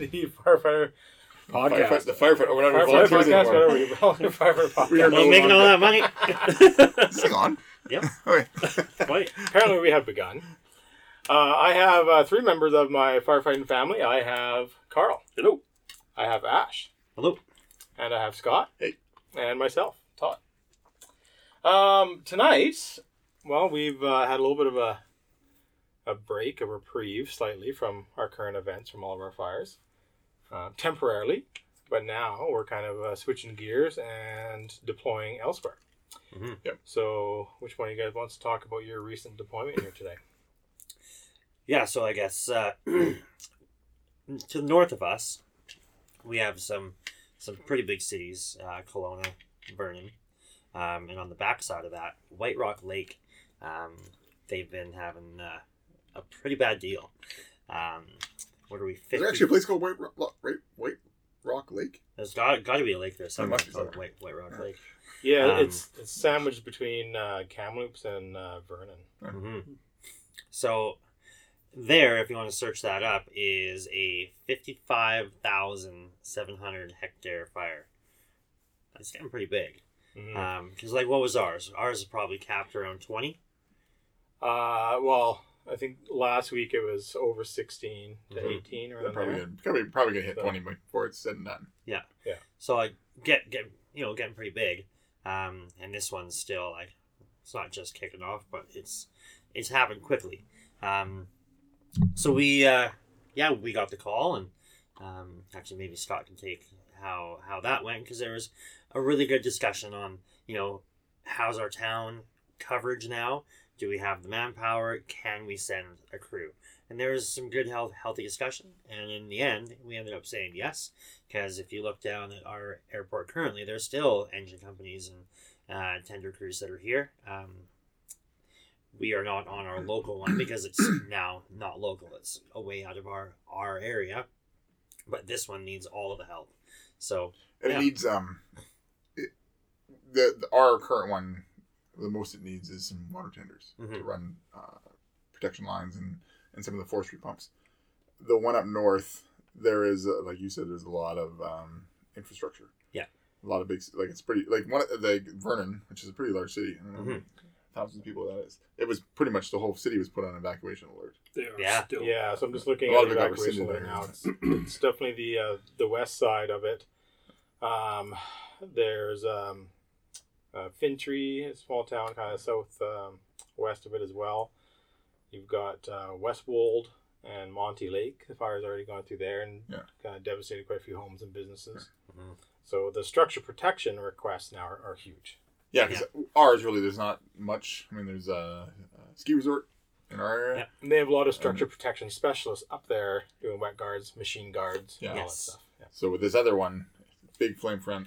and welcome to the Firefighter Firefight, Podcast. the firefighter. We're not Firefighter volunteers Podcast, anymore. whatever you call it, Firefighter We are no Well, making all that money. Sing on. Yep. Okay. Wait. Apparently, we have begun. Uh, I have uh, three members of my firefighting family. I have Carl. Hello. I have Ash. Hello. And I have Scott. Hey. And myself, Todd. Um, tonight, well, we've uh, had a little bit of a a break, a reprieve, slightly from our current events, from all of our fires, uh, temporarily. But now we're kind of uh, switching gears and deploying elsewhere. Mhm. Yep. So, which one of you guys wants to talk about your recent deployment here today? Yeah, so I guess uh, to the north of us, we have some some pretty big cities: uh, Kelowna, Vernon, um, and on the backside of that, White Rock Lake. Um, they've been having uh, a pretty bad deal. Um, what are we? 50? There's actually a place called White Rock, White, White Rock Lake. There's got, got to be a lake there somewhere must be called. White, White Rock Lake. Yeah, Um, it's it's sandwiched between uh, Kamloops and uh, Vernon. hmm So there, if you want to search that up, is a fifty-five thousand seven hundred hectare fire. That's getting pretty big. Mhm. Um, because like, what was ours? Ours is probably capped around twenty. Uh, well, I think last week it was over 16 to Mhm. 18 or They're probably gonna, probably, probably gonna hit So- 20 before it's said and done. Yeah, yeah. So like, get get you know, getting pretty big. Um, and this one's still like, it's not just kicking off, but it's it's happened quickly. Um, so we, uh, yeah, we got the call, and um, actually maybe Scott can take how how that went because there was a really good discussion on you know how's our town coverage now. Do we have the manpower? Can we send a crew? And there was some good health, healthy discussion. And in the end, we ended up saying yes. Because if you look down at our airport currently, there's still engine companies and uh, tender crews that are here. Um, we are not on our local one because it's now not local. It's away out of our, our area. But this one needs all of the help. So, Yeah. it needs, um, it, the, the our current one, the most it needs is some water tenders to Mhm. run uh, protection lines and, and some of the forestry pumps. The one up north, there is, uh, like you said, there's a lot of um, infrastructure. Yeah. A lot of big, like it's pretty, like one, of like Vernon, which is a pretty large city. I don't know, Mhm. thousands of people that is. It was pretty much the whole city was put on evacuation alert. Yeah. still. Yeah, so I'm just looking A lot at of the it evacuation rescinded right now. It's, it's definitely the uh, the west side of it. Um, there's um, uh, Fintry, a small town kind of south um, west of it as well. You've got uh, Westwold and Monty Lake. The fire's already gone through there and Yeah. kind of devastated quite a few homes and businesses. Mhm. So the structure protection requests now are, are huge. Yeah, because ours really, there's not much. I mean, there's a, a ski resort in our area. Yeah. And they have a lot of structure protection specialists up there doing wet guards, machine guards, Yeah. and all that stuff. Yeah. So with this other one, big flame front,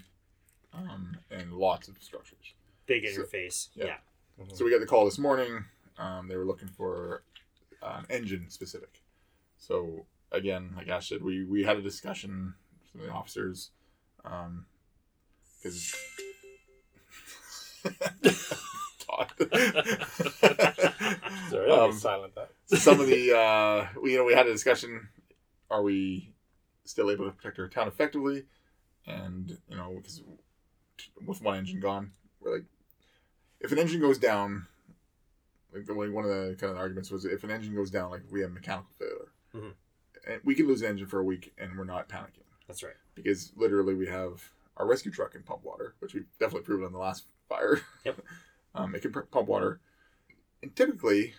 um, and lots of structures. big So- interface. yeah. yeah. So we got the call this morning. Um, they were looking for um, engine specific. So again, like Ash said, we we had a discussion with some of the officers, because. Todd. Sorry, that Um, was silent. That some of the uh, we you know we had a discussion. Are we still able to protect our town effectively? And you know because with one engine gone, we're like, if an engine goes down, like the way one of the kind of arguments was, if an engine goes down, like we have mechanical failure, Mhm. and we can lose an engine for a week, and we're not panicking That's right. because literally we have our rescue truck can pump water, which we've definitely proven on the last fire. Yep. um, it can pr- pump water, and typically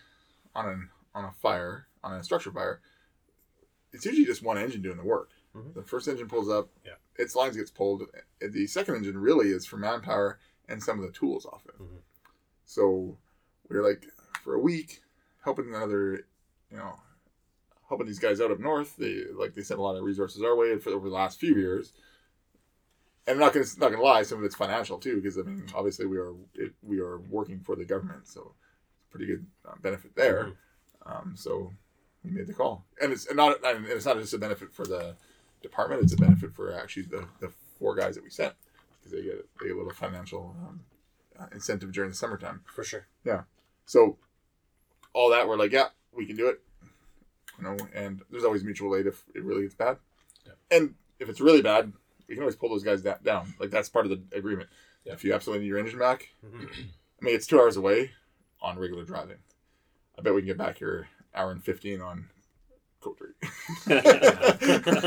on an on a fire on a structure fire, it's usually just one engine doing the work. Mhm. The first engine pulls up, Yeah. its lines gets pulled. The second engine really is for manpower and some of the tools off it. Mhm. So we were like for a week helping another, you know, helping these guys out up north. They like they sent a lot of resources our way for over the last few years. And I'm not gonna not gonna lie, some of it's financial too, because I mean, obviously we are it, we are working for the government, so it's pretty good uh, benefit there. Mhm. Um, so we made the call, and it's not and it's not just a benefit for the department; it's a benefit for actually the, the four guys that we sent because they get they get a little financial um, uh, incentive during the summertime. For sure. Yeah. So all that we're like, yeah, we can do it. you know, and there's always mutual aid if it really gets bad. Yeah. And if it's really bad, we can always pull those guys da- down. Like that's part of the agreement. Yeah. If you absolutely need your engine back, Mhm. I mean, it's two hours away on regular driving. I bet we can get back here hour and fifteen on Code Three.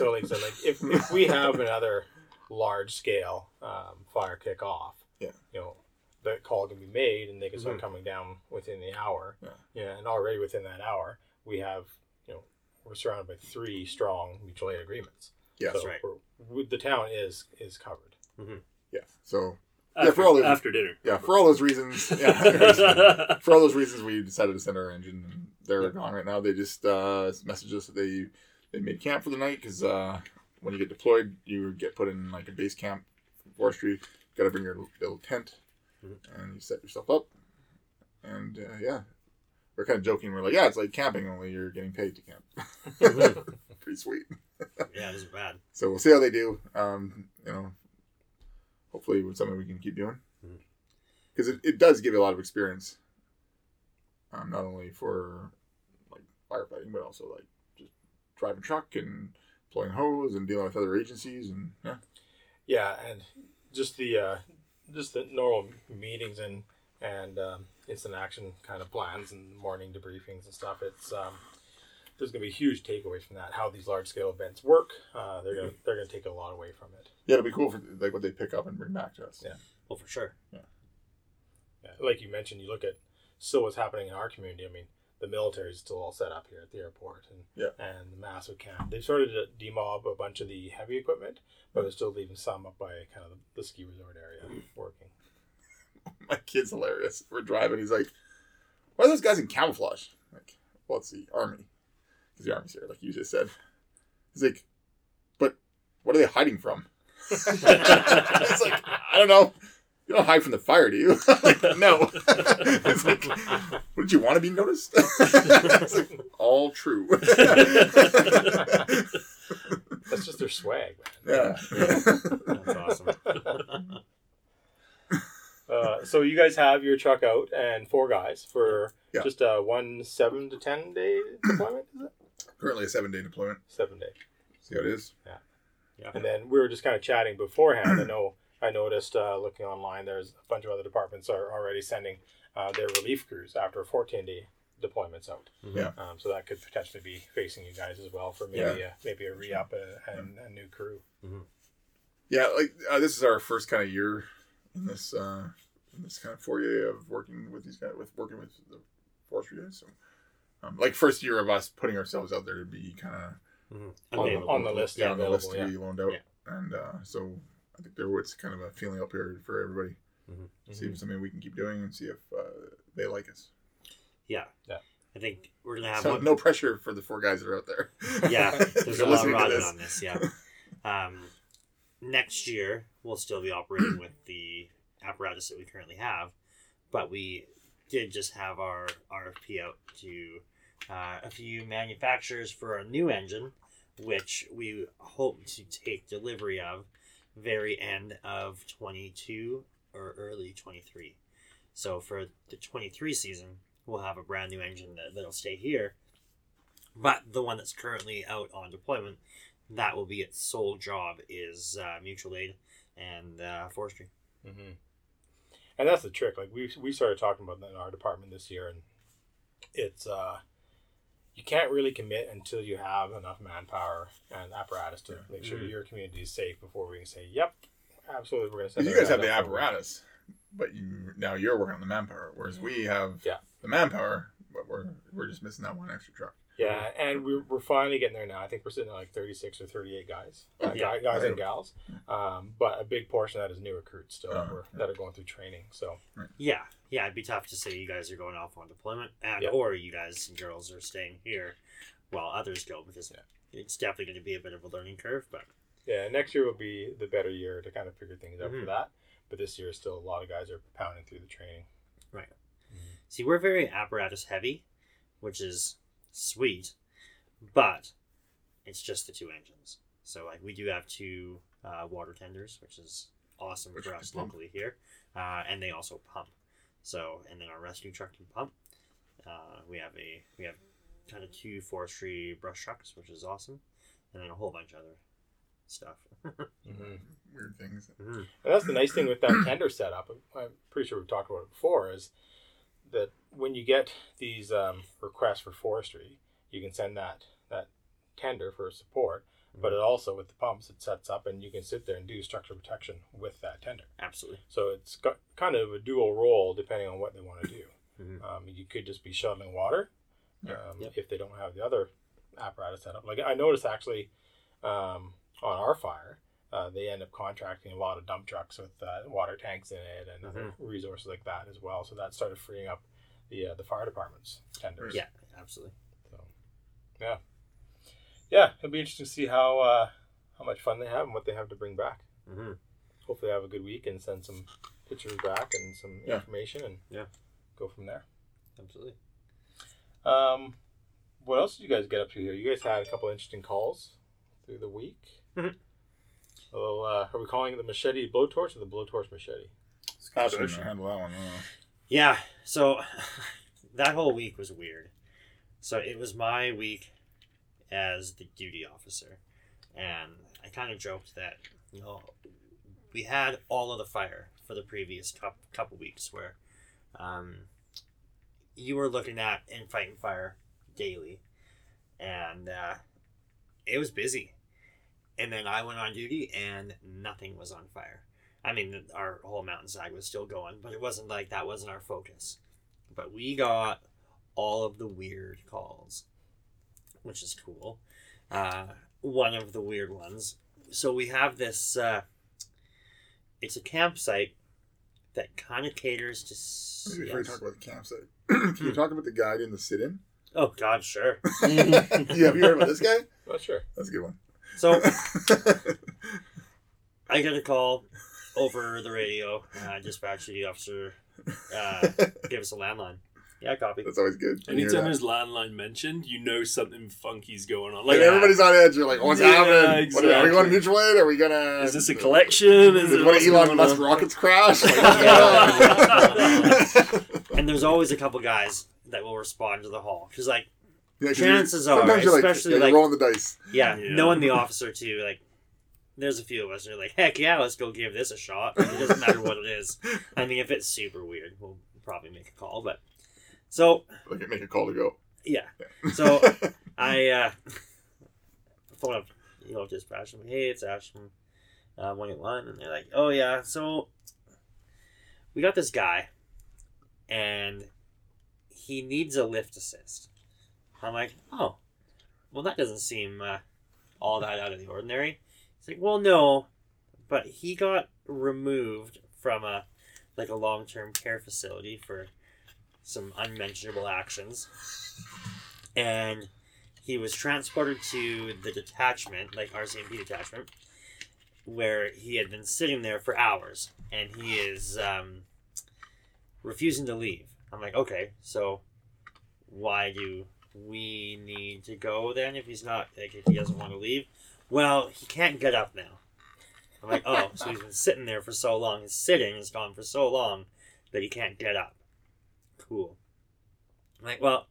And even so, like I said, like if, if we have another large scale um, fire kick off, Yeah. you know, that call can be made and they can start coming down within the hour. Yeah. Yeah, and already within that hour, we have, you know, we're surrounded by three strong mutual aid agreements. yeah, That's so right. we're- the town is is covered. yeah. So After, for all the- after dinner. yeah, for all those reasons, yeah, for all those reasons, we decided to send our engine. They're Yeah. gone right now. They just uh, messaged us that they they made camp for the night because uh, when you get deployed, you get put in like a base camp for forestry. You Got to bring your little tent, Mhm. and you set yourself up. And uh, yeah, we're kind of joking. We're like, yeah, it's like camping, only you're getting paid to camp. Pretty sweet. yeah, it isn't bad. So we'll see how they do. Um, you know, hopefully it's something we can keep doing because it, it does give you a lot of experience. Um, not only for like firefighting, but also like driving truck and pulling hose and dealing with other agencies and yeah, Yeah, and just the uh, just the normal meetings and and um, instant action kind of plans and morning debriefings and stuff. It's um, there's gonna be huge takeaways from that. How these large scale events work. Uh, they're gonna they're gonna take a lot away from it. yeah, it'll be cool for like what they pick up and bring back to us. Yeah. Well, for sure. Yeah, like you mentioned, you look at still what's happening in our community. I mean, the military is still all set up here at the airport, and Yeah. and the massive camp. They've started to demob a bunch of the heavy equipment, but they're still leaving some up by kind of the, the ski resort area working. My kid's hilarious. We're driving. He's like, "Why are those guys in camouflage?" Like, well, it's the army because the army's here, like you just said. He's like, "But what are they hiding from?" it's like I don't know. You don't hide from the fire, do you? like, no. it's like, would you want to be noticed? it's like, all true. That's just their swag, man. yeah. That's awesome. Uh, so you guys have your truck out and four guys for Yeah. just a one seven to ten day deployment, is it? Currently a seven day deployment. Seven day. See how it is. Yeah. And then we were just kind of chatting beforehand. I know I noticed uh, looking online, there's a bunch of other departments are already sending uh, their relief crews after 14 day deployments out. Yeah. Um, so that could potentially be facing you guys as well for maybe a, maybe a re up and a new crew. Yeah, like uh, this is our first kind of year in this uh, in this kind of foyer of working with these guys, with working with the forestry guys. So, um, like first year of us putting ourselves out there to be kind of Mm-hmm. On the- on the list, yeah, yeah, on the list available, to be loaned out, Yeah. and uh, so I think there was kind of a feeling up here for everybody. Mhm. See if it's something we can keep doing and see if uh, they like us. Yeah. Yeah. I think we're gonna have So one. no pressure for the four guys that are out there. Yeah, there's a lot of to this. on this. Yeah. Um, next year we'll still be operating with the apparatus that we currently have, but we did just have our RFP out to uh, a few manufacturers for a new engine, which we hope to take delivery of very end of 22 or early 23. So for the 23 season, we'll have a brand new engine that, that'll stay here. But the one that's currently out on deployment, that will be its sole job is uh, mutual aid and uh, forestry. Mm-hmm. And that's the trick. Like we we started talking about that in our department this year, and it's uh, you can't really commit until you have enough manpower and apparatus to make sure Mhm. your community is safe before we can say, "Yep, absolutely, we're going to Because send." you guys have the out forward." apparatus, but you now you're working on the manpower, whereas we have Yeah. the manpower, but we're we're just missing that one extra truck. Yeah, and we're, we're finally getting there now. I think we're sitting at like 36 or 38 guys, uh, Yeah. guy- guys and gals. Um, but a big portion of that is new recruits still that, Uh, were, that are going through training. So Yeah, yeah, it'd be tough to say you guys are going off on deployment, and Yeah. or you guys and girls are staying here while others go because Yeah. it's definitely going to be a bit of a learning curve. But yeah, next year will be the better year to kind of figure things out for Mhm. that. But this year, still a lot of guys are pounding through the training. Right. See, we're very apparatus heavy, which is sweet, but it's just the two engines. So like we do have two uh, water tenders, which is awesome Which for us locally here, uh, and they also pump. So and then our rescue truck can pump. Uh, we have a we have kind of two forestry brush trucks, which is awesome, and then a whole bunch of other stuff. Mm-hmm. Weird things. Mhm. And that's the nice thing with that tender setup. I'm pretty sure we've talked about it before. Is that when you get these um, requests for forestry, you can send that that tender for support. But it also with the pumps, it sets up, and you can sit there and do structural protection with that tender. Absolutely. So it's got kind of a dual role depending on what they want to do. Mhm. Um, you could just be shuttling water Yeah. um, Yep. if they don't have the other apparatus set up. Like I noticed actually um, on our fire, uh, they end up contracting a lot of dump trucks with uh, water tanks in it and other resources like that as well. So that started freeing up the uh, the fire department's tenders. Yeah, absolutely. So, yeah, yeah, it'll be interesting to see how uh, how much fun they have and what they have to bring back. hmm Hopefully, have a good week and send some pictures back and some Yeah. information and Yeah. go from there. Absolutely. Um, what else did you guys get up to here? You guys had a couple interesting calls through the week. Mhm. A little, uh, are we calling it the machete blowtorch or the blowtorch machete? Scott shouldn't handle that one. Yeah, so that whole week was weird. So it was my week as the duty officer. And I kind of joked that, you know, we had all of the fire for the previous couple, couple weeks where um, you were looking at and fighting fire daily. And uh, it was busy. And then I went on duty and nothing was on fire. I mean, our whole mountainside was still going, but it wasn't like that wasn't our focus. But we got all of the weird calls, which is cool. Uh, one of the weird ones. So we have this. Uh, it's a campsite that kind of caters to. s- Maybe before you talk about the campsite, can you talk about the guy in the sit-in? Oh God, sure. yeah, have you heard about this guy? Oh, sure. That's a good one. So I get a call over the radio. Uh, dispatch duty officer uh, give us a landline. Yeah, copy. That's always good. when you hear Anytime that. there's landline mentioned, you know something funky's going on. Like Like, everybody's on edge. You're like, what's Yeah, happening? What, are we exactly. going mutual aid? Are we gonna? is this a collection? Is Did it one of what's Elon going Musk on? rockets crash? Like, what's going on? And there's always a couple guys that will respond to the call because, like, Yeah, 'cause Chances you're- you're especially, like, like- rolling the dice. yeah, Yeah. knowing the officer too, like, there's a few of us that are like, heck yeah, let's go give this a shot. It doesn't matter what it is. I mean, if it's super weird, we'll probably make a call. But so Like, make a call to go. yeah, so I uh, phone up, you know, dispatch. I'm like, hey, it's Ash from uh, 181. And they're like, oh, yeah, so we got this guy, and he needs a lift assist. I'm like, oh, well, that doesn't seem uh, all that out of the ordinary. He's like, well, no, but he got removed from a like a long term care facility for some unmentionable actions and he was transported to the detachment, like RCMP detachment, where he had been sitting there for hours, and he is um, refusing to leave. I'm like, okay, so why do we need to go then if he's not like if he doesn't want to leave? Well, he can't get up now. I'm like, oh, so he's been sitting there for so long. His sitting has gone for so long that he can't get up. Cool. I'm like, well,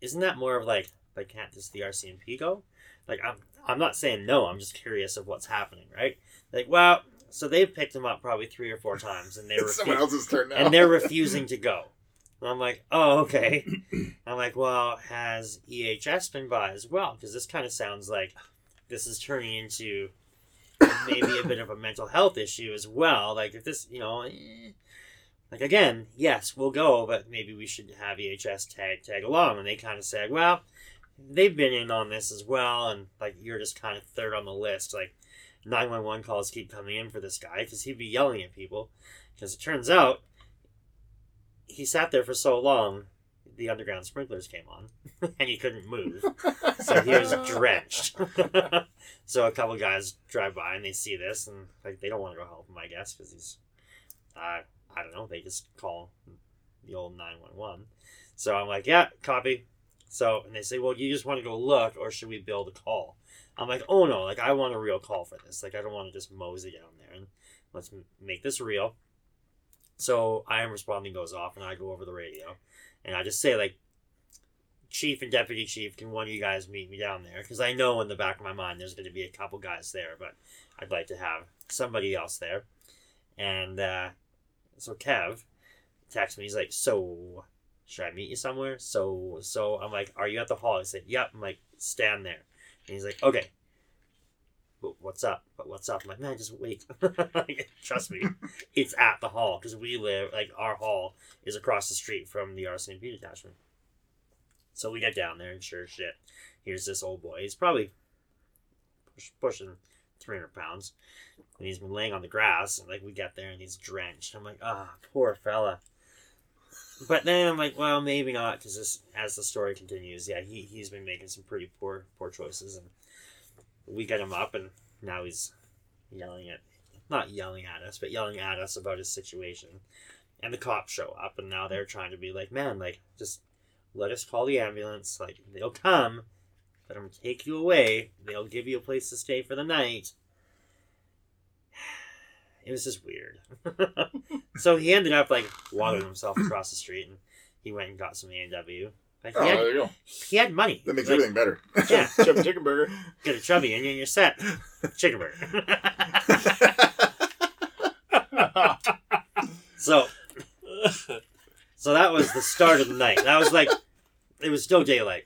isn't that more of like like can't just the RCMP go? Like I'm I'm not saying no, I'm just curious of what's happening, right? Like, well, so they've picked him up probably three or four times and they It's someone else's turn now. and they're refusing to go. And I'm like, oh, okay. I'm like, well, has EHS been by as well? Because this kind of sounds like this is turning into maybe a bit of a mental health issue as well. Like, if this, you know, eh. like again, yes, we'll go, but maybe we should have EHS tag tag along. And they kind of said, well, they've been in on this as well, and like you're just kind of third on the list. Like, 911 calls keep coming in for this guy because he'd be yelling at people. Because it turns out he sat there for so long, the underground sprinklers came on, and he couldn't move, so he was drenched. so a couple guys drive by and they see this, and like they don't want to go help him, I guess, because he's, uh, I don't know, they just call the old nine one one. So I'm like, yeah, copy. So and they say, well, you just want to go look, or should we build a call? I'm like, oh no, like I want a real call for this. Like I don't want to just mosey down there and let's m- make this real. So I am responding goes off, and I go over the radio, and I just say like, chief and deputy chief, can one of you guys meet me down there? Because I know in the back of my mind there's going to be a couple guys there, but I'd like to have somebody else there. And uh, so Kev texts me. He's like, "So, should I meet you somewhere?" So, so I'm like, "Are you at the hall?" He said, "Yep." I'm like, "Stand there." And he's like, "Okay." But what's up? But what's up? I'm like, man, just wait. Trust me, it's at the hall because we live like our hall is across the street from the RCMP detachment. So we get down there and sure shit, here's this old boy. He's probably push, pushing 300 pounds. And he's been laying on the grass. And like we get there and he's drenched. I'm like, ah, poor fella. But then I'm like, well, maybe not because as the story continues, yeah, he, he's been making some pretty poor poor choices. And we get him up and now he's yelling at, not yelling at us, but yelling at us about his situation. And the cops show up and now they're trying to be like, man, like, just let us call the ambulance. Like, they'll come, let them take you away. They'll give you a place to stay for the night. It was just weird. so he ended up, like, walking himself across the street and he went and got some A&W. Like, Oh, he, had, there you go. he had money. That makes Like, everything better. Yeah, Chubby chicken burger. get a chubby and you're set. Chicken burger. so, so that was the start of the night. That was like, it was still daylight.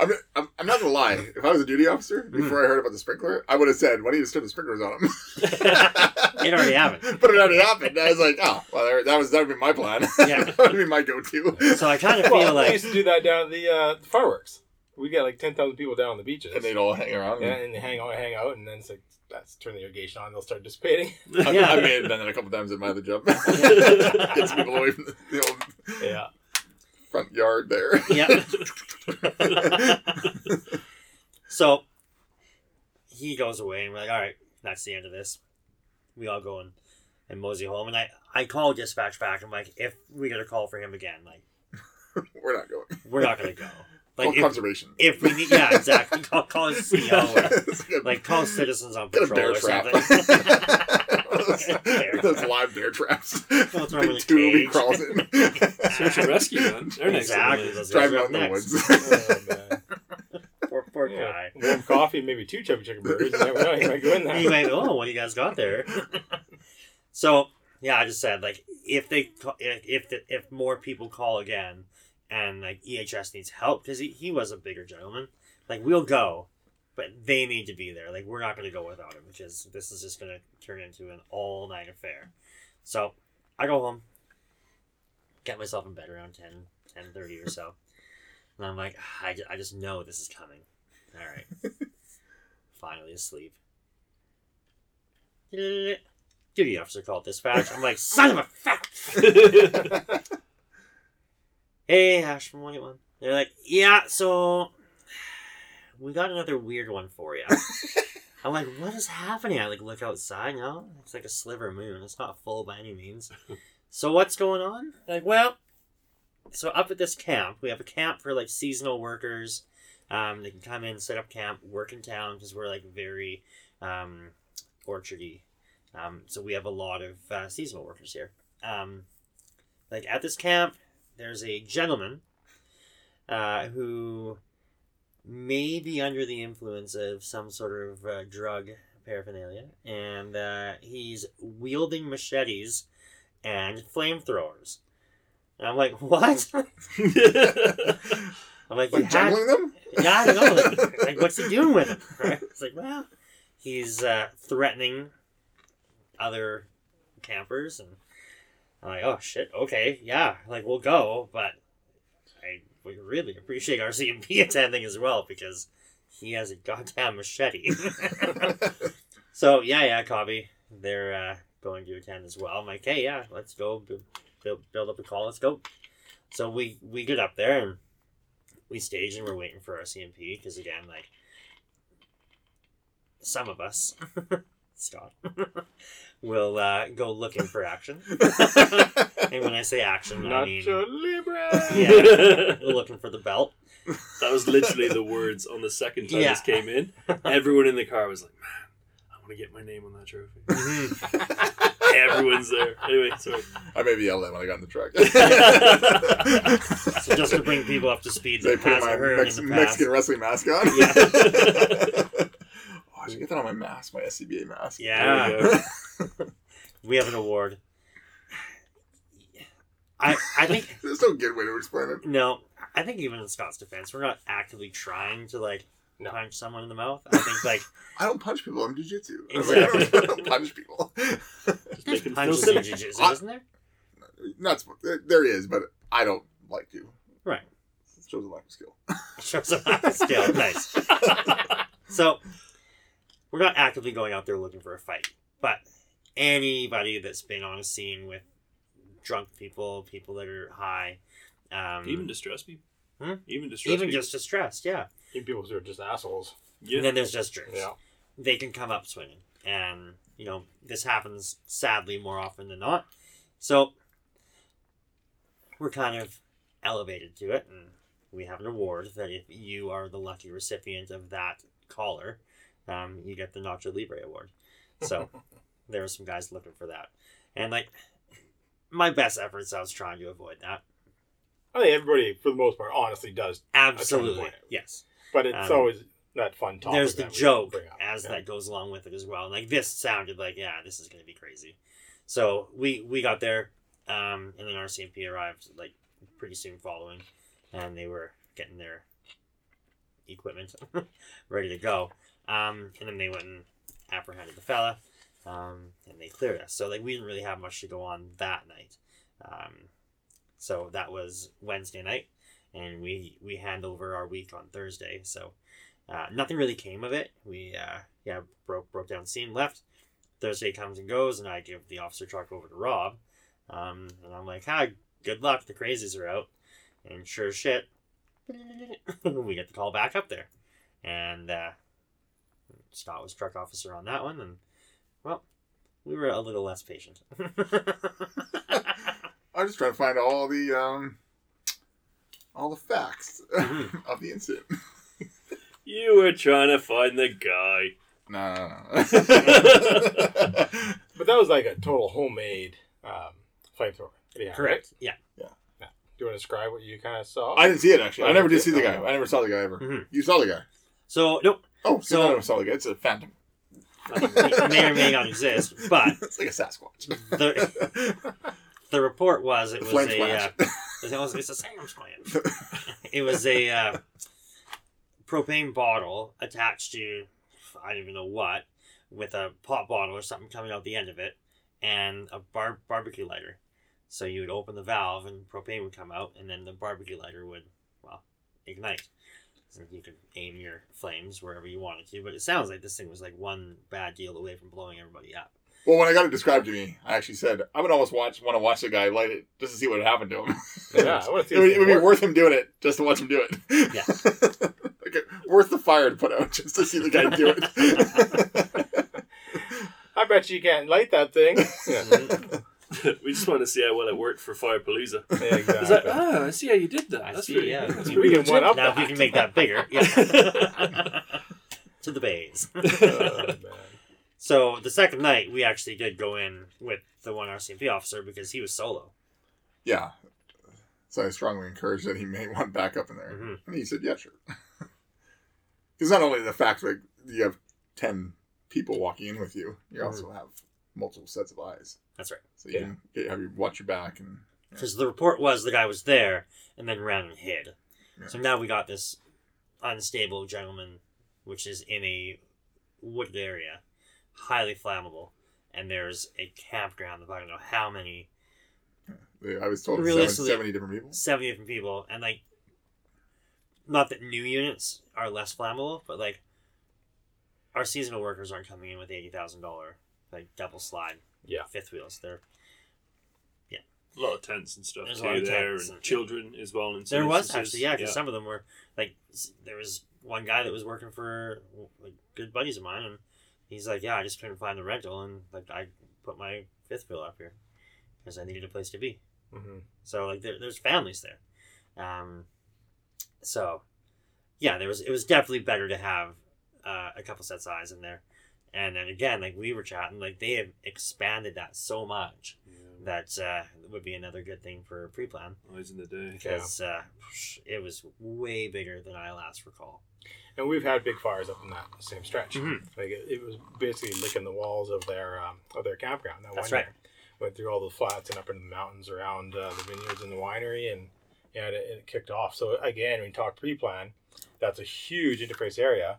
I'm, I'm, I'm not gonna lie. If I was a duty officer before I heard about the sprinkler, I would have said, "Why don't you just turn the sprinklers on him?" It already happened. but it already happened. I was like, "Oh, well, there- that was that would be my plan. Yeah. that would be my go-to." So I kind of feel Well, they like used to do that down at the uh, fireworks. We got like ten thousand people down on the beaches, and they'd all hang around. yeah, and they hang out, hang out, and then it's like that's turn the irrigation on. They'll start dissipating. I, Yeah. I may have done that a couple times at my other job. Get some people away from the, the old Yeah, front yard there. yeah. so he goes away, and we're like, all right, that's the end of this. We all go and, and mosey home, and I I call dispatch back. I'm like, if we get a call for him again, like We're not going. we're not gonna go. Call Like if, conservation. if we need, yeah, exactly. Call, call CO or like call citizens on patrol or something. Bear Those live bear traps. Throw him in a Big tube he crawls in. Search and rescue, man. They're next Exactly. to Those Drive guys out in the woods. oh, man. Poor, poor Yeah. guy. Warm coffee, maybe two chubby chicken burgers. You never know. You might go in there. Anyway, oh, what you guys got there? so yeah, I just said like if they ca- if if, the, if more people call again and like EHS needs help because he, he was a bigger gentleman, like we'll go, but they need to be there. Like we're not going to go without him because this is just going to turn into an all night affair. So I go home, get myself in bed around 10, 10.30 or so, and I'm like, ah, I, I just know this is coming. All right, finally asleep. Duty officer called dispatch. I'm like, son of a fuck. Hey, Ash from 181. They're like, yeah, so we got another weird one for you. I'm like, what is happening? I like look outside. No, it's like a sliver moon. It's not full by any means. So what's going on? Like, well, so up at this camp, we have a camp for like seasonal workers. Um, they can come in, set up camp, work in town because we're like very um, orchardy. Um, so we have a lot of uh, seasonal workers here. Um, like at this camp, there's a gentleman uh, who may be under the influence of some sort of uh, drug paraphernalia, and uh, he's wielding machetes and flamethrowers. And I'm like, what? I'm like, you like had- them? yeah, I know. Like, like, what's he doing with them? Right? It's like, well, he's uh, threatening other campers, and I'm like, oh shit, okay, yeah, like we'll go, but I would really appreciate RCMP attending as well because he has a goddamn machete. so yeah, yeah, copy. They're uh, going to attend as well. I'm like, hey, yeah, let's go build, build up a call. Let's go. So we we get up there and we stage and we're waiting for RCMP because again, like some of us, Scott, will uh, go looking for action. and when I say action, I mean Nacho Libre. yeah, looking for the belt. That was literally the words on the second time Yeah. this came in. Everyone in the car was like, "Man, I want to get my name on that trophy." Everyone's there. Anyway, sorry. I maybe yelled at when I got in the truck. So just to bring people up to speed, They put past my Mex- in the past. Mexican wrestling mask on. Yeah. I should get that on my mask, my SCBA mask. Yeah. There you go. We have an award. I I think There's no good way to explain it. no. I think even in Scott's defense, we're not actively trying to like No. punch someone in the mouth. I think like I don't punch people. I'm jujitsu. I, Exactly. like, I, don't, I don't punch people. Just there's making punches feel in silly. jiu-jitsu, I- isn't there? Not sp- there, there is, but I don't like to. Right. It shows a lack of skill. Shows a lack of skill. Nice. So we're not actively going out there looking for a fight, but anybody that's been on a scene with drunk people, people that are high, um, Even distress people. Hmm? Even distress even people. just distressed, yeah. Even people who are just assholes. Yeah. And then there's just jerks. Yeah. They can come up swinging, and you know this happens sadly more often than not. So we're kind of elevated to it, and we have an award that if you are the lucky recipient of that collar, um, you get the Nacho Libre award. So there were some guys looking for that, and like my best efforts, I was trying to avoid that. I think everybody, for the most part, honestly does. Absolutely, yes. But it's Um, always that fun topic. There's the joke as Yeah. that goes along with it as well. Like this sounded like, yeah, this is gonna be crazy. So we we got there, um, and then RCMP arrived like pretty soon following, and they were getting their equipment ready to go. Um, and then they went and apprehended the fella, um, and they cleared us. So like we didn't really have much to go on that night. Um, so that was Wednesday night, and we we hand over our week on Thursday. So uh, nothing really came of it. We uh, yeah broke broke down scene, left. Thursday comes and goes, and I give the officer truck over to Rob, um, and I'm like, "Hi, good luck. The crazies are out." And sure as shit, we get the call back up there, and uh, Scott was truck officer on that one, and well, we were a little less patient. I'm just trying to find all the um, all the facts Mhm. of the incident. You were trying to find the guy. No, no, no. But that was like a total homemade um, flamethrower. Yeah, Correct. Yeah. Right? Do you want to describe what you kind of saw? I didn't see it actually. I never did see the Oh. guy. I never saw the guy ever. Mhm. You saw the guy. So nope, Oh, so So- I never saw. It's a phantom. it may or may not exist, but it's like a Sasquatch. the the report was it was Flame a uh, it was it's a Sam plant. It was a uh, propane bottle attached to I don't even know what with a pop bottle or something coming out the end of it and a bar- barbecue lighter. So you would open the valve and propane would come out and then the barbecue lighter would well ignite. So you could aim your flames wherever you wanted to, but it sounds like this thing was like one bad deal away from blowing everybody up. well, when I got it described to me, I actually said I would almost watch want to watch the guy light it just to see what would happen to him. yeah, I want to see it, would, it would be worth him doing it just to watch him do it. Yeah. like, worth the fire to put out just to see the guy do it. I bet you can't light that thing. Yeah, mm-hmm. we just want to see how well it worked for Firepalooza. yeah It's like, exactly. ah, I see how you did that. I That's see, pretty, yeah. That's We can one up now if you that. can make that bigger, yeah. to the bays. Oh. So the second night, we actually did go in with the one RCMP officer because he was solo. yeah. So I strongly encourage that he may want backup in there. Mhm. And he said, yeah, sure. Because not only the fact that you have 10 people walking in with you, you also have multiple sets of eyes. That's right. So you Yeah. can get, have you watch your back and Because the report was the guy was there and then ran and hid. Yeah. So now we got this unstable gentleman, which is in a wooded area, highly flammable, and there's a campground of I don't know how many, I was told seven, Realistically- 70 different people. seventy different people, and like, not that new units are less flammable, but like, our seasonal workers aren't coming in with eighty thousand dollar like double slide, Yeah. fifth wheels. They're A lot of tents and stuff There's a too lot of there, tents and and- children as well. In some There was actually, yeah, because some of them were like, there was one guy that was working for like good buddies of mine, and he's like, yeah, I just couldn't find the rental, and like I put my fifth wheel up here because I needed a place to be. Mhm. So like, there, there's families there, um, so yeah, there was. It was definitely better to have uh, a couple sets of eyes in there. And then again, like we were chatting, like they have expanded that so much that uh, would be another good thing for pre-plan Eyes in the day. because uh, it was way bigger than I last recall. And we've had big fires up in that same stretch. Mhm. Like it, it was basically licking the walls of their um, of their campground. That That's one right. year. Went through all the flats and up into the mountains around uh, the vineyards and the winery, and yeah, it, it kicked off. So again, when you talk pre-plan, that's a huge interface area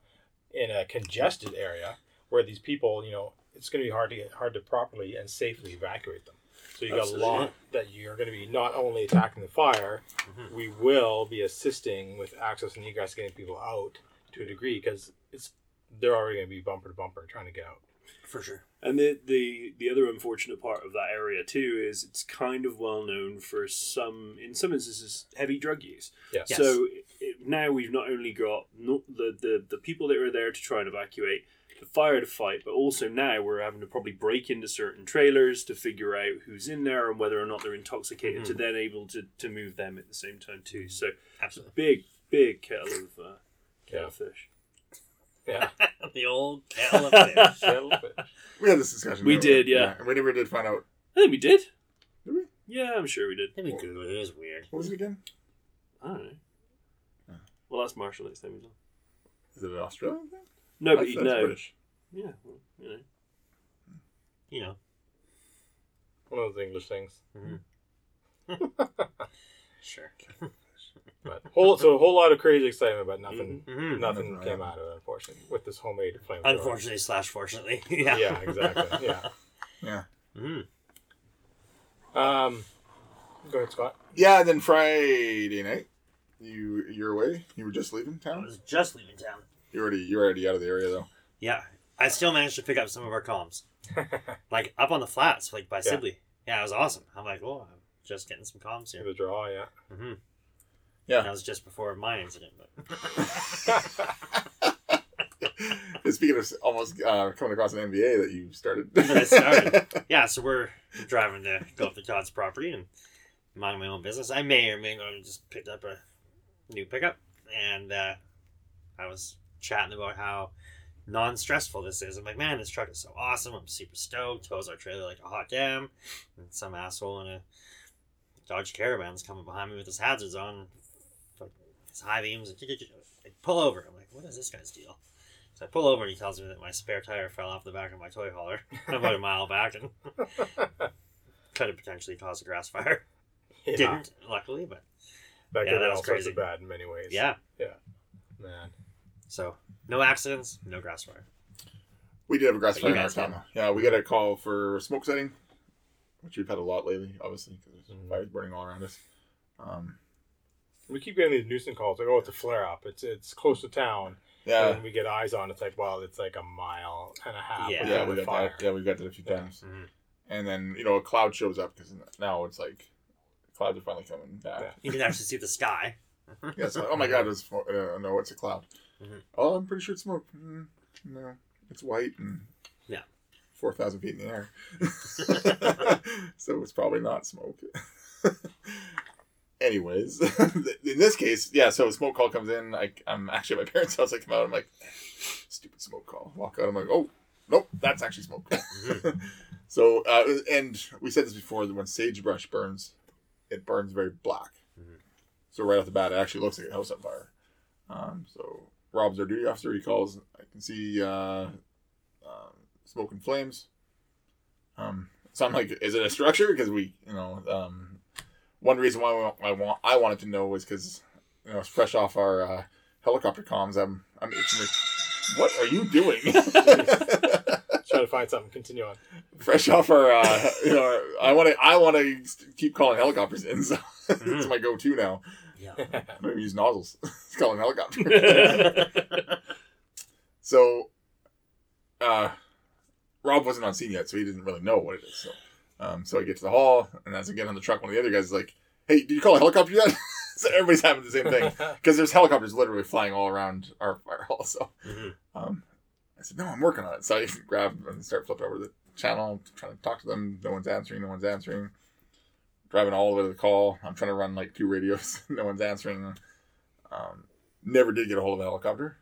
in a congested area where these people, you know, it's going to be hard to get hard to properly and safely evacuate them. So you got a Absolutely. lot that you're going to be not only attacking the fire, Mhm. we will be assisting with access and egress, getting people out to a degree because it's they're already going to be bumper to bumper trying to get out. For sure. And the, the the other unfortunate part of that area too is it's kind of well known for some, in some instances, heavy drug use. Yeah. Yes. So it, now we've not only got no, the, the the people that are there to try and evacuate, the fire to fight, but also now we're having to probably break into certain trailers to figure out who's in there and whether or not they're intoxicated to then able to, to move them at the same time too. So it's a Absolutely. big big kettle of uh, kettle Yeah. fish. Yeah, the old kettle of fish. Shellfish. We had this discussion. We didn't we? did, yeah. And we never did find out. I think we did. Did we? Yeah, I'm sure we did. Let me Google it. It was weird. What was it again? I don't know. Well, that's Marshall next time we do. Is it an Australian thing? No, but you that's know. British. Yeah, well, you know. You know. One of those English things. Sure. But whole so a whole lot of crazy excitement, but nothing Mhm. nothing Nothing, came out of it, unfortunately, with this homemade flame. Unfortunately slash fortunately. yeah. Yeah, exactly. Yeah. Yeah. Mhm. Um, go ahead, Scott. Yeah, then Friday night, you you're away. You were just leaving town. I town. was just leaving town. You're already you're already out of the area though. Yeah. I still managed to pick up some of our comms. Like up on the flats, like by Sibley. Yeah, it was awesome. I'm like, oh, I'm just getting some comms here. the draw, yeah. Mm-hmm. Yeah. That was just before my incident, but Speaking of almost uh, coming across an NBA that you started. That I started. yeah. So we're driving to go up to Todd's property and mind my own business. I may or may not have just picked up a new pickup, and uh, I was chatting about how non-stressful this is. I'm like, man, this truck is so awesome. I'm super stoked. Tows our trailer like a hot damn. And some asshole in a Dodge Caravan's coming behind me with his hazards on, his high beams. And I pull over. I'm like, what is this guy's deal? So I pull over and he tells me that my spare tire fell off the back of my toy hauler about a mile back and could have potentially caused a grass fire. yeah. Didn't, luckily, but That Yeah, that was crazy. bad in many ways. Yeah. Yeah. Man. So no accidents, no grass fire. We did have a grass But fire in our town. Yeah, we got a call for smoke setting, which we've had a lot lately, obviously, because there's Mhm. fires burning all around us. Um, We keep getting these nuisance calls. Like, oh, it's a flare up. It's it's close to town. yeah, And we get eyes on. It's like, well, it's like a mile and a half. Yeah. yeah, we the got fire. that. Yeah, we got that a few times. Mhm. And then you know a cloud shows up because now it's like clouds are finally coming back. Yeah. You can actually see the sky. Yeah, it's like, oh my god, it's. Uh, no, it's a cloud. Mhm. Oh, I'm pretty sure it's smoke. Mm, no, it's white and Yeah. four thousand feet in the air. so it's probably not smoke. Anyways, in this case, yeah. So a smoke call comes in. I, I'm actually at my parents' house. I come out. I'm like, stupid smoke call. Walk out. I'm like, oh, nope, that's actually smoke. Mhm. so, uh, and we said this before that when sagebrush burns, it burns very black. Mhm. So right off the bat, it actually looks like a house on fire. Um, so Rob's our duty officer. He calls. I can see uh, um, smoke and flames. Um, so I'm like, is it a structure? Because we, you know, um, one reason why I want I wanted to know was because you know it's fresh off our uh, helicopter comms. I'm I'm itching. to- What are you doing? Trying to find something. Continue on. fresh off our, uh, you know, I want to I want to keep calling helicopters in. So it's Mhm. my go-to now. Yeah. Gonna use nozzles. it's calling helicopter. So, uh, Rob wasn't on scene yet, so he didn't really know what it is. So, um, so I get to the hall, and as I get on the truck, one of the other guys is like, "Hey, did you call a helicopter yet?" so everybody's having the same thing because there's helicopters literally flying all around our fire hall. So, Mhm. um, I said, "No, I'm working on it." So I grab and start flipping over the channel, trying to talk to them. No one's answering. No one's answering. Driving all the way to the call. I'm trying to run like two radios. no one's answering. Um, never did get a hold of a helicopter.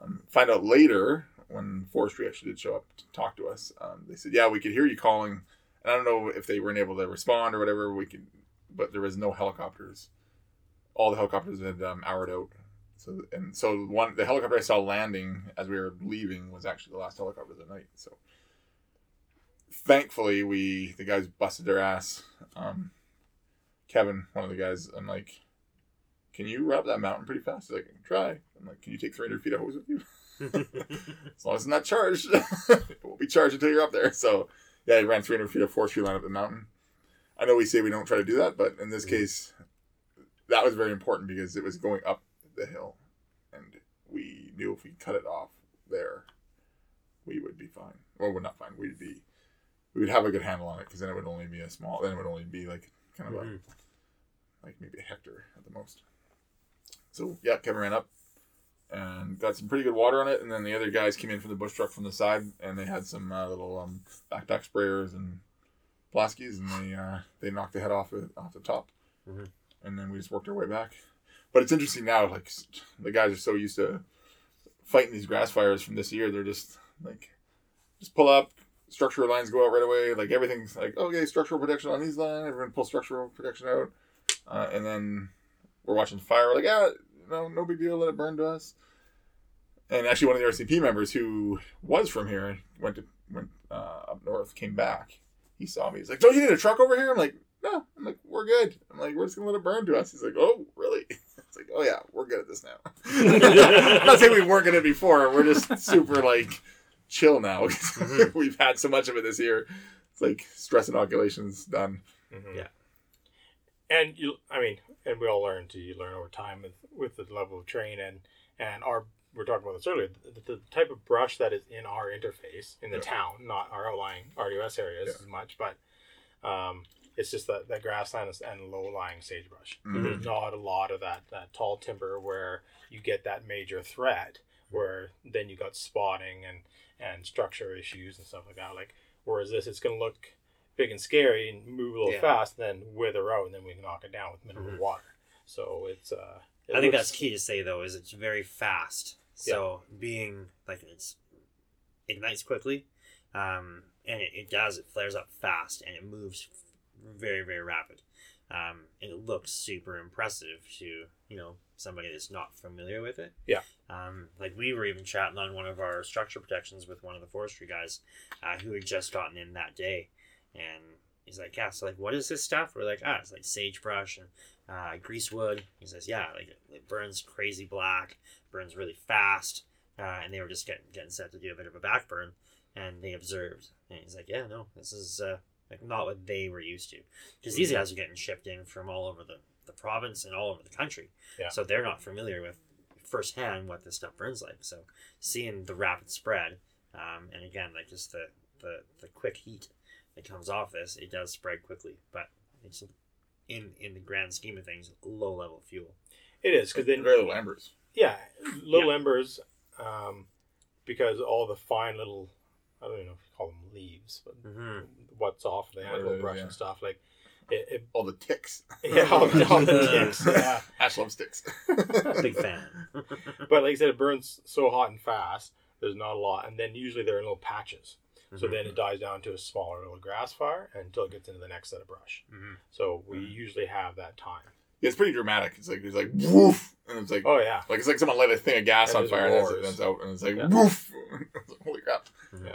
Um, find out later when forestry actually did show up to talk to us. Um, they said, "Yeah, we could hear you calling." And I don't know if they weren't able to respond or whatever. We could, but there was no helicopters. All the helicopters had um, houred out. So and so one the helicopter I saw landing as we were leaving was actually the last helicopter of the night. So thankfully we the guys busted their ass. Um, Kevin, one of the guys, I'm like, "Can you rub that mountain pretty fast?" He's like, "Try." I'm like, "Can you take 300 feet of hose with you?" as long as it's not charged, it won't be charged until you're up there. So yeah, he ran 300 feet of forestry line up the mountain. I know we say we don't try to do that, but in this case, that was very important because it was going up the hill, and we knew if we cut it off there, we would be fine. Or we're not fine. We'd be, we would have a good handle on it because then it would only be a small. Then it would only be like kind of Mhm. a, like maybe a hectare at the most. So yeah, Kevin ran up and got some pretty good water on it, and then the other guys came in from the bush truck from the side, and they had some uh, little um, backpack sprayers and Blaskies, and they uh, they knocked the head off it off the top, Mhm. and then we just worked our way back. But it's interesting now, like the guys are so used to fighting these grass fires from this year, they're just like just pull up, structural lines go out right away, like everything's like okay, structural protection on these lines, everyone pull structural protection out, uh, and then we're watching fire, we're like yeah, no, no big deal, let it burn to us. And actually, one of the RCMP members who was from here went to went uh, up north, came back. He saw me. He's like, "Don't you need a truck over here?" I'm like, "No." I'm like, "We're good." I'm like, "We're just gonna let it burn to us." He's like, "Oh, really?" It's like, "Oh yeah, we're good at this now." I'm not saying we weren't good at before. We're just super like chill now. Mhm. We've had so much of it this year. It's like stress inoculations done. Mhm. Yeah. And you, I mean, and we all learn to you learn over time with, with the level of terrain and and our we are talking about this earlier. The, the type of brush that is in our interface in the Yeah. town, not our outlying RDS areas Yeah. as much, but um, it's just that that grassland and low lying sagebrush. Mhm. There's not a lot of that that tall timber where you get that major threat where then you got spotting and and structure issues and stuff like that. Like whereas this, it's going to look big and scary and move a little Yeah. fast, then wither out, and then we can knock it down with minimal Mhm. water. So it's uh, it I think looks- that's key to say though is it's very fast. So being like it's ignites quickly, um, and it, it does it flares up fast and it moves very very rapid, um, and it looks super impressive to you know somebody that's not familiar with it. Yeah. Um, like we were even chatting on one of our structure protections with one of the forestry guys, uh, who had just gotten in that day, and he's like, "Yeah, so like, what is this stuff?" We're like, "Ah, it's like sagebrush and uh, greasewood." He says, "Yeah, like it, it burns crazy black, burns really fast," uh, and they were just getting getting set to do a bit of a back burn, and they observed, and he's like, "Yeah, no, this is uh, like not what they were used to, because these guys are getting shipped in from all over the the province and all over the country, Yeah. so they're not familiar with firsthand what this stuff burns like. So seeing the rapid spread, um, and again, like just the, the the quick heat that comes off this, it does spread quickly, but it's in in the grand scheme of things, low level fuel. it is because then very little embers. yeah, little Yeah. embers, um, because all the fine little I don't even know if you call them leaves, but Mm-hmm. what's off the Yeah, animal yeah, brush yeah. and stuff like it. it All the ticks. yeah, all, the- all the ticks. Yeah. Ash loves ticks. Big fan. But like I said, it burns so hot and fast. There's not a lot, and then usually they're in little patches. So then it mhm. dies down to a smaller little grass fire until it gets into the next set of brush. Mhm. So we mm-hmm. usually have that time. Yeah, it's pretty dramatic. It's like it's like woof, and it's like Oh yeah, like it's like someone lit a thing of gas And on fire, and then roars. it's, it's out, and it's like Yeah. woof. Holy crap! Mm-hmm.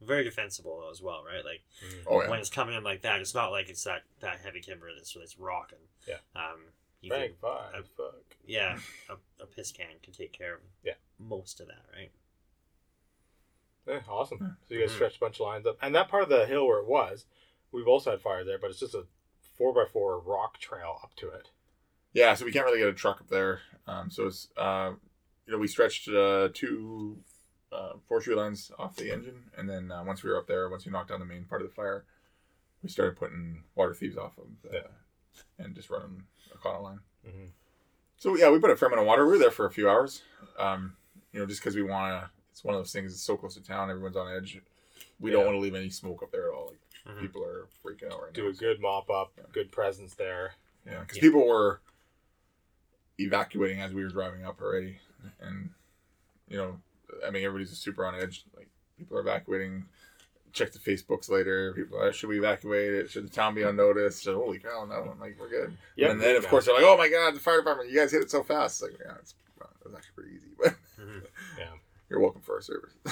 Very defensible as well, right? Like Oh yeah, when it's coming in like that, it's not like it's that that heavy timber that's that's rocking. Yeah. Um. You thank can, five. Fuck. yeah, a, a piss can can take care of Yeah. most of that, right? Yeah, awesome. So you guys Mhm. stretched a bunch of lines up, and that part of the hill where it was, we've also had fire there, but it's just a four by four rock trail up to it. yeah. So we can't really get a truck up there. Um, so it's uh, you know, we stretched uh, two uh, forestry lines off the engine, and then uh, once we were up there, once we knocked down the main part of the fire, we started putting water thieves off of the, Yeah. and just running a caught line. Mm-hmm. So yeah, we put a fair amount of water. We were there for a few hours. Um, you know, just because we want to. It's one of those things. It's so close to town. Everyone's on edge. We don't want to leave any smoke up there at all. Like Mhm. people are freaking out right Do now. a good mop up, Yeah. good presence there. Yeah, because Yeah. people were evacuating as we were driving up already, and you know, I mean, everybody's just super on edge. Like people are evacuating. Check the Facebooks later. People are, should we evacuate it? Should the town be on notice? So, holy cow, no, I'm like, we're good. Yep. and then, of course, they're like, oh my god, the fire department, you guys hit it so fast. It's like, yeah, it's, well, it was actually pretty easy, but Mhm. Yeah. you're welcome for our service.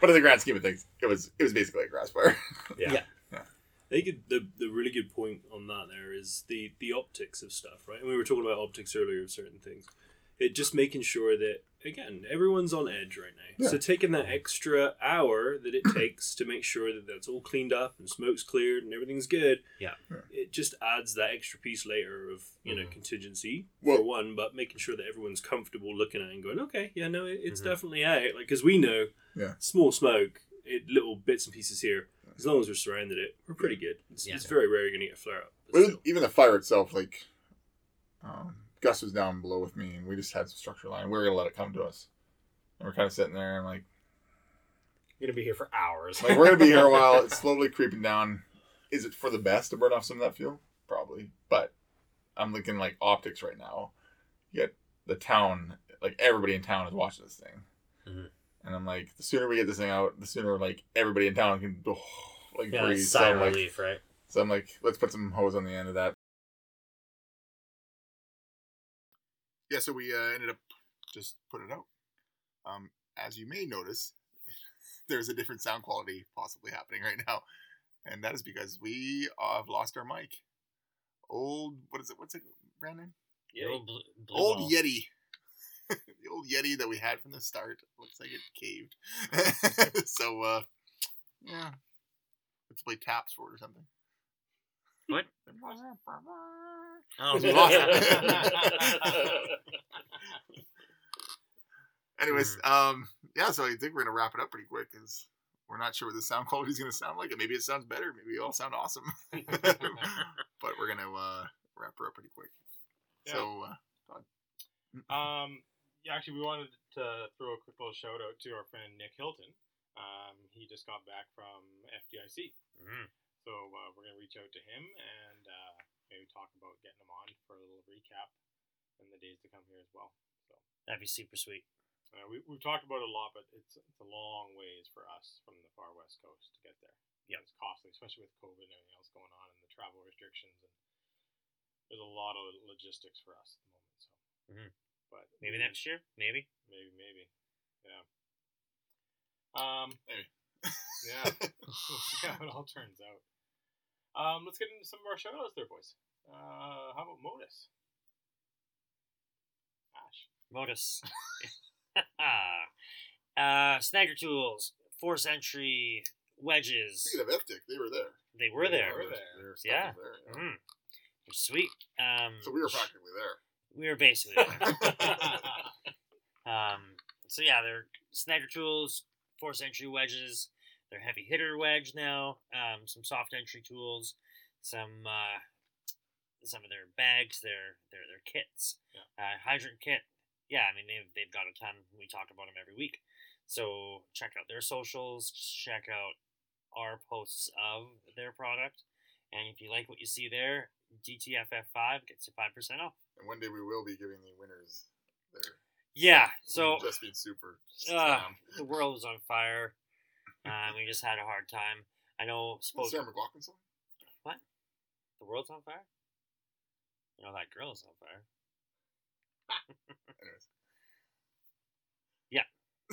but in the grand scheme of things, it was it was basically a grass fire. Yeah. Yeah. I think the the really good point on that there is the the optics of stuff, right? And we were talking about optics earlier of certain things. It just making sure that again everyone's on edge right now. Yeah. So taking that extra hour that it takes to make sure that that's all cleaned up and smoke's cleared and everything's good. Yeah. Yeah. It just adds that extra piece later of you know Mhm. contingency Well- for one, but making sure that everyone's comfortable looking at it and going, okay, yeah, no, it, it's Mhm. definitely out. Like because we know, Yeah. small smoke, it, little bits and pieces here. As long as we're surrounded it, we're pretty good. It's, Yeah. it's very rare you're gonna get a flare up. but Well, even the fire itself, like um, Gus was down below with me, and we just had some structure line. We were gonna let it come to us, and we're kind of sitting there and like, You're gonna be here for hours. like we're gonna be here a while. It's slowly creeping down. Is it for the best to burn off some of that fuel? Probably, but I'm looking like optics right now. Yet the town, like everybody in town, is watching this thing, Mhm. and I'm like, the sooner we get this thing out, the sooner like everybody in town can oh, like Yeah, breathe. sigh So of I'm like, relief, right? so I'm like, let's put some hose on the end of that. Yeah, so we uh, ended up just put it out. Um, as you may notice, there's a different sound quality possibly happening right now, and that is because we uh, have lost our mic. Old, what is it? What's it brand name? The old blue, blue Old ball. Yeti. the old Yeti that we had from the start looks like it caved. so, uh, yeah, let's play taps for it or something. What? Oh, We lost. Anyways, um, yeah, so I think we're gonna wrap it up pretty quick because we're not sure what the sound quality is gonna sound like. And maybe it sounds better. Maybe we all sound awesome. but we're gonna uh, wrap her up pretty quick. Yeah. So, uh, Um, yeah, actually, we wanted to throw a quick little shout out to our friend Nick Hilton. Um, he just got back from FDIC, Mhm. So uh, we're gonna reach out to him and uh, maybe talk about getting him on for a little recap in the days to come here as well. So That'd be super sweet. uh, we we've talked about it a lot, but it's it's a long ways for us from the far west coast to get there. Yeah. it's costly, especially with COVID and everything else going on and the travel restrictions and there's a lot of logistics for us at the moment. So, Mhm. but Maybe we- next year. Maybe. Maybe, maybe. Yeah. Um. Maybe. Yeah. we'll see how it all turns out. Um. Let's get into some of our shout outs there, boys. Uh. How about Modus? Ash. Modus. uh, Snagger tools, force entry, wedges. speaking of FDIC, they were there. They were there. were there. Their stuff Yeah. there, yeah. Mm. They're sweet. Um, So we were practically there. we were basically there. Um, so yeah, they're snagger tools, force entry wedges. They're heavy hitter wedge now. Um, some soft entry tools, some uh, some of their bags, their their their kits. Yeah. Uh, hydrant kit. Yeah, I mean they've they've got a ton. We talk about them every week. So check out their socials. Check out our posts of their product. And if you like what you see there, DTFF5 gets you 5% off. And one day we will be giving the winners their Yeah, so just been super. uh, um, the world is on fire. Uh, we just had a hard time. I know, what's suppose Sarah McLachlan song? What? The world's on fire. You know that girl's on fire. Anyways. Yeah.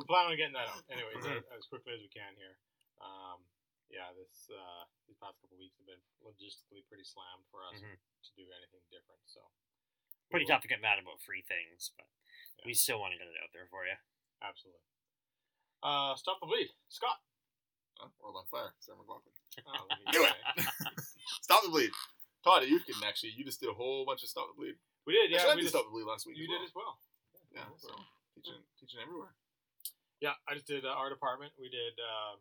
We're planning on getting that out. Anyways, Mhm. as, as quickly as we can here. Um. Yeah. This uh. These past couple weeks have been logistically pretty slammed for us Mhm. to do anything different. So. Pretty we'll- tough to get mad about free things, but we still want to get it out there for you. Absolutely. Uh. Stop the bleed, Scott. Huh? World on fire. Sarah McLachlan. Oh, Do it. Stop the bleed. Todd, you can actually. You just did a whole bunch of stop the bleed. We did. Yeah. Actually, I we did just, stop the bleed last week. you as did well. as well. Yeah. So teaching, teaching everywhere. Yeah, I just did uh, our department. We did uh,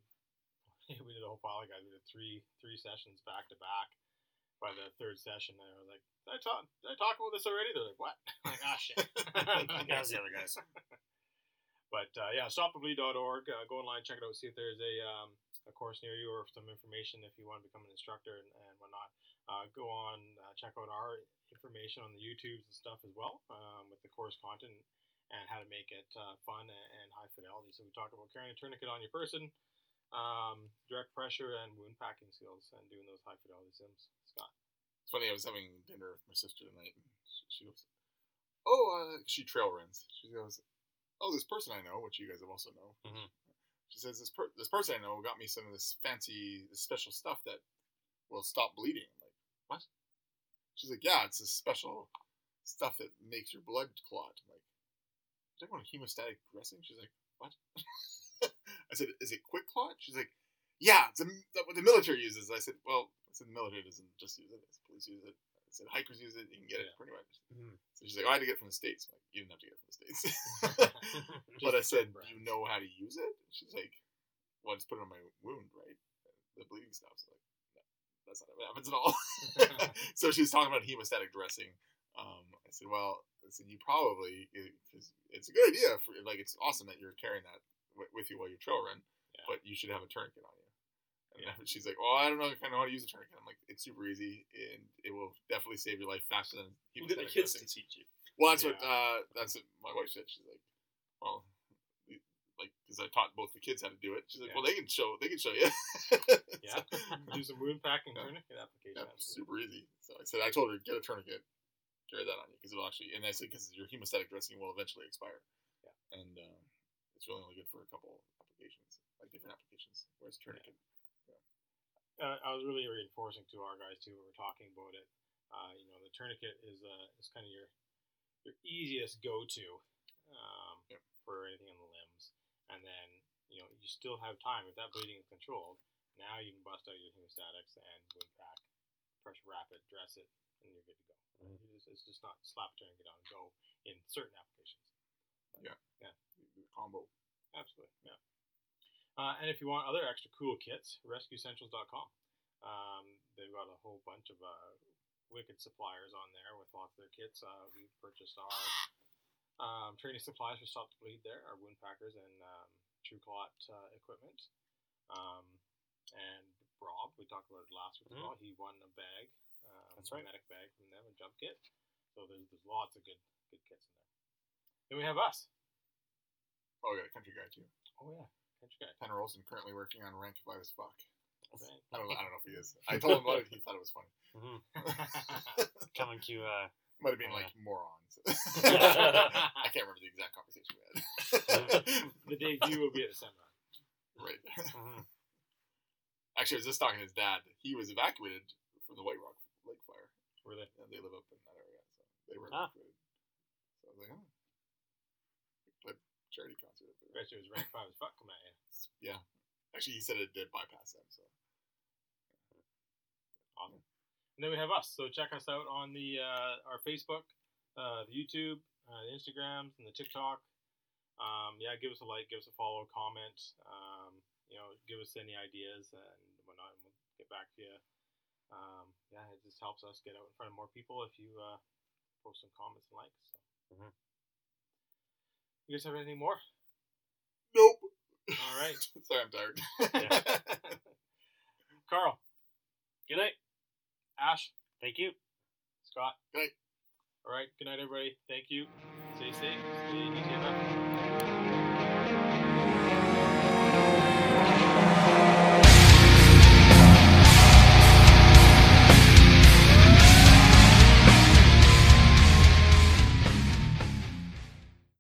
we did a whole pile of guys. We did three three sessions back to back. By the third session, I was like, "Did I talk? Did I talk about this already?" They're like, "What?" I'm like, "Ah, shit." That was the other guys. But uh, yeah, stopthebleed.org. Uh, go online, check it out, see if there's a um, a course near you or some information if you want to become an instructor and, and whatnot. uh, go on, uh, check out our information on the YouTubes and stuff as well um, with the course content and how to make it uh, fun and, and high fidelity. So we talk about carrying a tourniquet on your person, um, direct pressure, and wound packing skills, and doing those high fidelity sims. Scott. It's funny. I was having dinner with my sister tonight, and she, she goes, "Oh, uh, she trail runs." She goes, "Oh, this person I know, which you guys have also know." Mhm. She says, "This per- this person I know got me some of this fancy, this special stuff that will stop bleeding." I'm like, "What?" She's like, "Yeah, it's this special stuff that makes your blood clot." I'm like, "You talking about hemostatic dressing?" She's like, "What?" I said, "Is it QuikClot?" She's like, "Yeah, it's a, what the military uses." I said, "Well, I said the military doesn't just use it; police use it." I said, "Hikers use it; you can get it Yeah. pretty much." Mhm. So she's like, "Oh, I had to get it from the states." I'm like, "You didn't have to get it from the states." but I said, "Do you know how to use it?" She's like, "Well, I just put it on my wound, right? The bleeding stops." I'm like, no, that's not what happens at all. so she was talking about hemostatic dressing. Um, I said, "Well, I said you probably because it's a good idea for like it's awesome that you're carrying that with you while you trail run, Yeah. but you should have a tourniquet on you." And Yeah. then she's like, "Well, I don't know if I know how to use a tourniquet." I'm like, "It's super easy, and it will definitely save your life faster than We'll get the kids dressing." to teach you. Well, that's what uh, that's what my wife said. She's like, well, like because I taught both the kids how to do it. She's like, Yeah. well, they can show they can show you. Yeah, do some wound packing Yeah. tourniquet application. yeah, super easy. So I said I told her get a tourniquet, carry that on you because it'll actually. And I said because your hemostatic dressing will eventually expire. Yeah. And um, it's really only good for a couple applications, like different applications. Whereas tourniquet, uh, I was really reinforcing to our guys too. when We were talking about it. Uh, you know, the tourniquet is uh, is kind of your your easiest go to um, Yep. for anything in the limbs, and then you know you still have time if that bleeding is controlled. Now you can bust out your hemostatics and wound pack, pressure rapid, dress it, and you're good to go. Mhm. You just- it's just not slap a tourniquet on and go in certain applications. the, the combo. Absolutely, yeah. Uh, and if you want other extra cool kits, RescueCentrals.com. Um, they've got a whole bunch of uh, wicked suppliers on there with lots of their kits. Uh, we purchased our um, training supplies for Stop the Bleed there, our wound packers and um, True Clot uh, equipment. Um, and Rob, we talked about it last week as Mhm. well. He won a bag, um, That's right. a medic bag from them, a jump kit. So there's, there's lots of good good kits in there. Then we have us. Oh, I got a country guy too. Oh yeah, guy. Tanner Olson currently working on Rank as Fuck. Bang. I don't know. I don't know if he is. I told him about it. He thought it was funny. Mhm. Coming to uh, Might have been Yeah. like morons. I can't remember the exact conversation we had. the debut will be at the seminar. right. mhm. Actually, I was just talking to his dad. He was evacuated from the White Rock Lake fire. Were they? And they live up in that area, so they were Ah. evacuated. So I was like, oh. Played charity there. Bet you it was rank five as fuck come at you. Yeah. Actually, he said it did bypass them. So Awesome. And then we have us. So check us out on the uh, our Facebook, uh, the YouTube, uh, the Instagrams, and the TikTok. Um, yeah, give us a like, give us a follow, comment. Um, you know, give us any ideas and whatnot, and we'll get back to you. Um, yeah, it just helps us get out in front of more people if you uh, post some comments and likes. So. Mhm. You guys have anything more? Nope. All right, Sorry, I'm tired. Carl, Good night. Ash, Thank you. Scott. Good night. All right. Good night, everybody. Thank you. Stay safe. Stay.